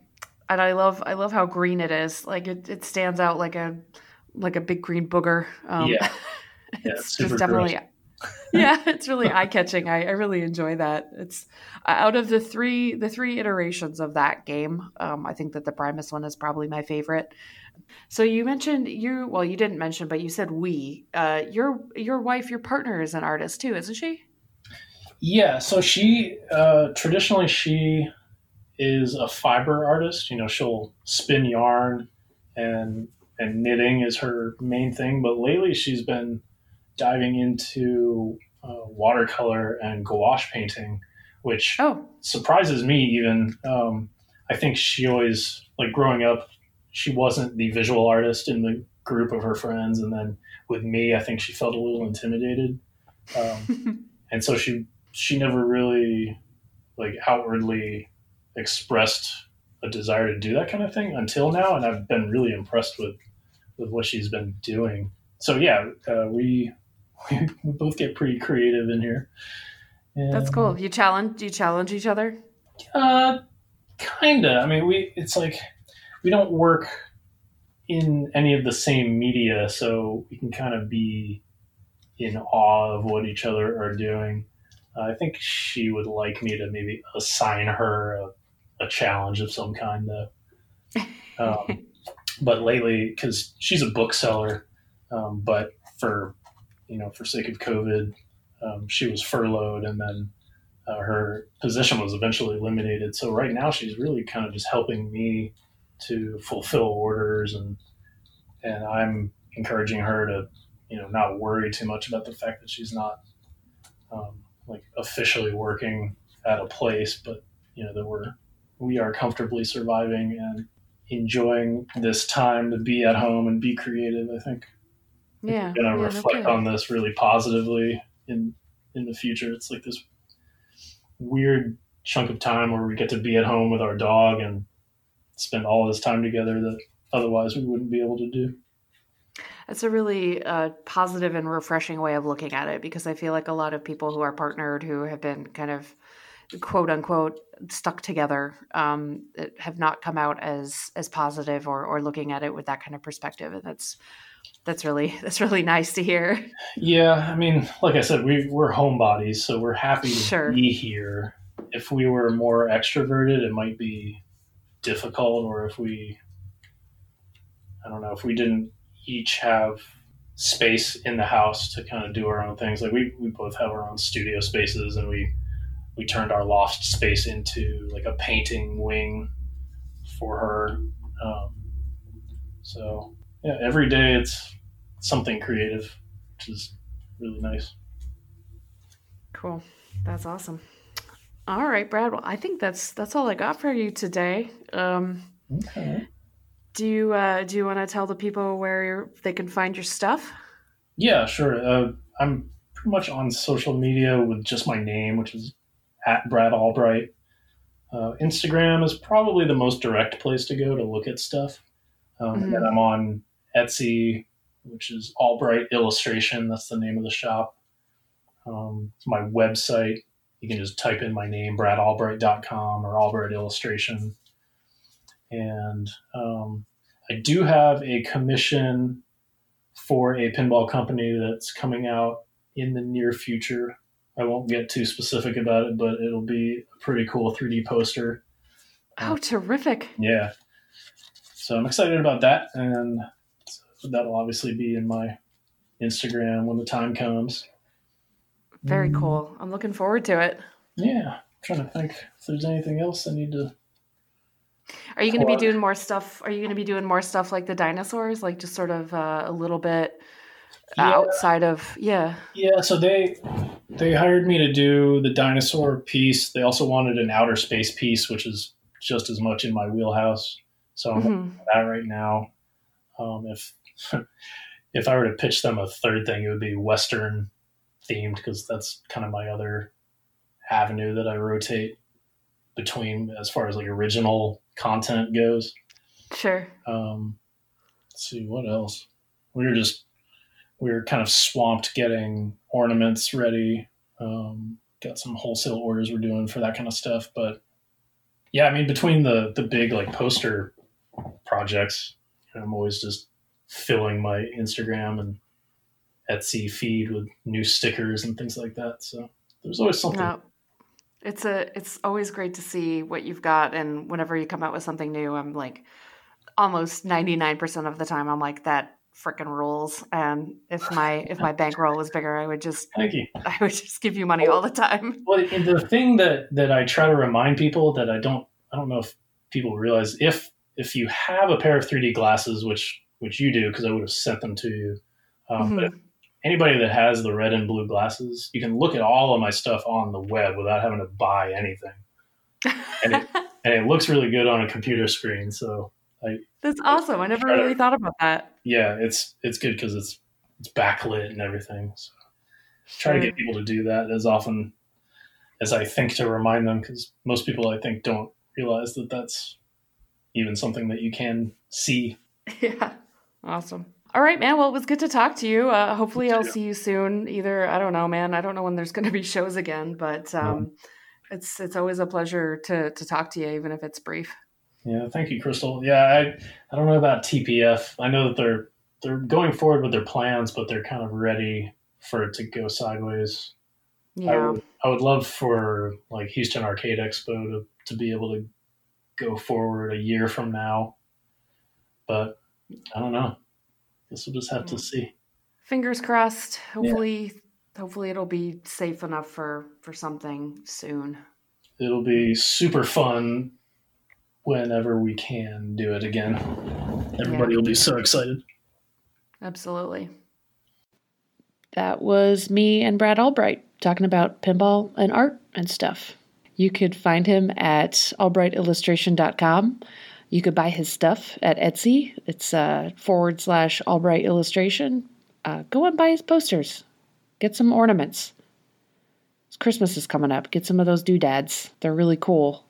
and I love I love how green it is. Like it, it stands out like a like a big green booger. Um, Yeah. Yeah, it's just definitely yeah it's really eye-catching I, I really enjoy that it's uh, out of the three the three iterations of that game um, i think that the primus one is probably my favorite so you mentioned you well you didn't mention but you said we uh, your your wife your partner is an artist too isn't she Yeah, so she uh, traditionally she is a fiber artist. You know, she'll spin yarn and and knitting is her main thing. But lately, she's been diving into uh, watercolor and gouache painting, which oh surprises me. Even um, I think she always like growing up, she wasn't the visual artist in the group of her friends, and then with me, I think she felt a little intimidated. Um, and so she she never really like outwardly expressed a desire to do that kind of thing until now and i've been really impressed with with what she's been doing so yeah uh, we, we we both get pretty creative in here. That's cool. You challenge you challenge each other? Uh kinda. I mean we it's like we don't work in any of the same media so we can kind of be in awe of what each other are doing. I think she would like me to maybe assign her a, a challenge of some kind, though. Um, but lately, because she's a bookseller, um, but for you know, for sake of COVID, um, she was furloughed, and then uh, her position was eventually eliminated. So right now, she's really kind of just helping me to fulfill orders, and and I'm encouraging her to you know not worry too much about the fact that she's not. Um, like officially working at a place, but you know that we're we are comfortably surviving and enjoying this time to be at home and be creative. I think yeah yeah, reflect on this really positively in in the future. It's like this weird chunk of time where we get to be at home with our dog and spend all this time together that otherwise we wouldn't be able to do. It's a really uh, positive and refreshing way of looking at it because I feel like a lot of people who are partnered who have been kind of quote unquote stuck together um, have not come out as as positive or, or looking at it with that kind of perspective, and that's that's really that's really nice to hear. Yeah, I mean, like I said, we we're homebodies, so we're happy to Sure. be here. If we were more extroverted, it might be difficult, or if we, I don't know, if we didn't each have space in the house to kind of do our own things. Like we we both have our own studio spaces, and we we turned our loft space into like a painting wing for her. Um, so yeah, every day it's something creative, which is really nice. Cool. That's awesome. All right, Brad. Well, I think that's that's all I got for you today. Um, Okay. do you uh, do you want to tell the people where you're, they can find your stuff? Yeah, sure. Uh, I'm pretty much on social media with just my name, which is at Brad Albright. Uh, Instagram is probably the most direct place to go to look at stuff. Um, And I'm on Etsy, which is Albright Illustration. That's the name of the shop. Um, it's my website. You can just type in my name, bradalbright.com or Albright Illustration. And um, I do have a commission for a pinball company that's coming out in the near future. I won't get too specific about it, but it'll be a pretty cool 3D poster. Oh, terrific! Yeah. So I'm excited about that. And that'll obviously be in my Instagram when the time comes. Very Mm, cool. I'm looking forward to it. Yeah. I'm trying to think if there's anything else I need to. Are you going to be doing more stuff? Are you going to be doing more stuff like the dinosaurs, like just sort of uh, a little bit Yeah. outside of? Yeah. Yeah, so they they hired me to do the dinosaur piece. They also wanted an outer space piece, which is just as much in my wheelhouse. So I'm Mhm. that right now. Um, if if I were to pitch them a third thing, it would be Western themed because that's kind of my other avenue that I rotate between as far as like original content goes. Sure. Um, let's see what else. We were just we were kind of swamped getting ornaments ready. Um, got some wholesale orders we're doing for that kind of stuff, but yeah, I mean between the the big like poster projects, I'm always just filling my Instagram and Etsy feed with new stickers and things like that. So there's always something. No. It's a it's always great to see what you've got and whenever you come out with something new, I'm like almost 99% of the time I'm like that freaking rules and if my if my bankroll was bigger, I would just Thank you. I would just give you money all the time. Well, the thing that that I try to remind people that I don't I don't know if people realize if if you have a pair of 3D glasses, which which you do because I would have sent them to you, um, but Mhm. anybody that has the red and blue glasses, you can look at all of my stuff on the web without having to buy anything, and it, and it looks really good on a computer screen. So That's awesome. I never Try to- really thought about that. yeah, it's it's good because it's it's backlit and everything. So try to get people to do that as often as I think to remind them because most people I think don't realize that that's even something that you can see. Yeah. Awesome. All right, man. Well, it was good to talk to you. Uh, hopefully, I'll see you soon. Either I don't know, man. I don't know when there's going to be shows again, but um, it's it's always a pleasure to to talk to you, even if it's brief. Yeah, thank you, Krystle. Yeah, I I don't know about TPF. I know that they're they're going forward with their plans, but they're kind of ready for it to go sideways. I Yeah. would, I would love for like Houston Arcade Expo to, to be able to go forward a year from now, but I don't know. Guess we'll just have to see. Fingers crossed. Hopefully, hopefully it'll be safe enough for for something soon. It'll be super fun whenever we can do it again. Everybody will be so excited. Absolutely. That was me and Brad Albright talking about pinball and art and stuff. You could find him at albrightillustration.com. You could buy his stuff at Etsy. It's uh, forward slash Albright Illustration. Uh, go and buy his posters. Get some ornaments. Christmas is coming up. Get some of those doodads. They're really cool.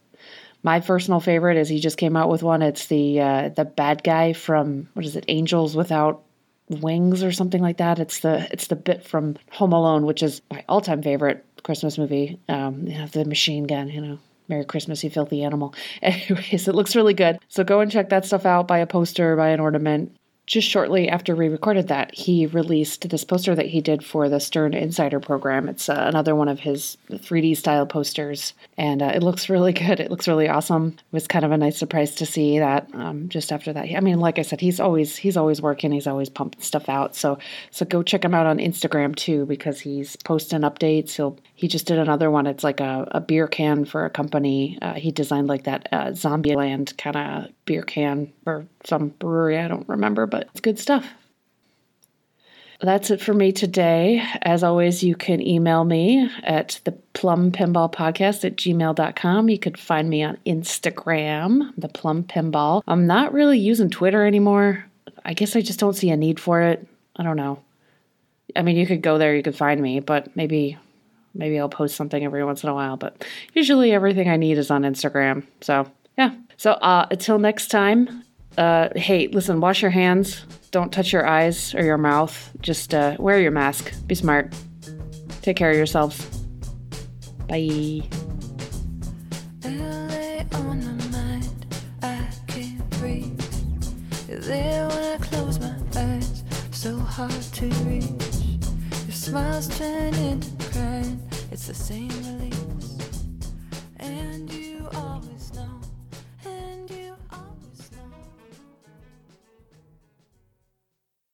My personal favorite is he just came out with one. It's the uh, the bad guy from what is it? Angels Without Wings or something like that. It's the it's the bit from Home Alone, which is my all time favorite Christmas movie. Um, you the machine gun. You know, Merry Christmas, you filthy animal. Anyways, it looks really good. So go and check that stuff out. Buy a poster, buy an ornament. Just shortly after we recorded that, he released this poster that he did for the Stern Insider program. It's uh, another one of his 3D style posters, and uh, it looks really good. It looks really awesome. It was kind of a nice surprise to see that um, just after that. I mean, like I said, he's always he's always working. He's always pumping stuff out. So so go check him out on Instagram too because he's posting updates. He'll he just did another one. It's like a, a beer can for a company. Uh, he designed like that uh, Zombieland kind of beer can for some brewery. I don't remember, but it's good stuff. That's it for me today. As always, you can email me at the plumb pinball podcast at gmail.com. You could find me on Instagram, the plumb pinball. I'm not really using Twitter anymore. I guess I just don't see a need for it. I don't know. I mean, you could go there, you could find me, but maybe maybe I'll post something every once in a while, but usually everything I need is on Instagram. So, yeah. So, uh, until next time, uh, hey, listen, wash your hands. Don't touch your eyes or your mouth. Just uh, wear your mask. Be smart. Take care of yourselves. Bye. Hard to reach. Your smiles crying, the same release.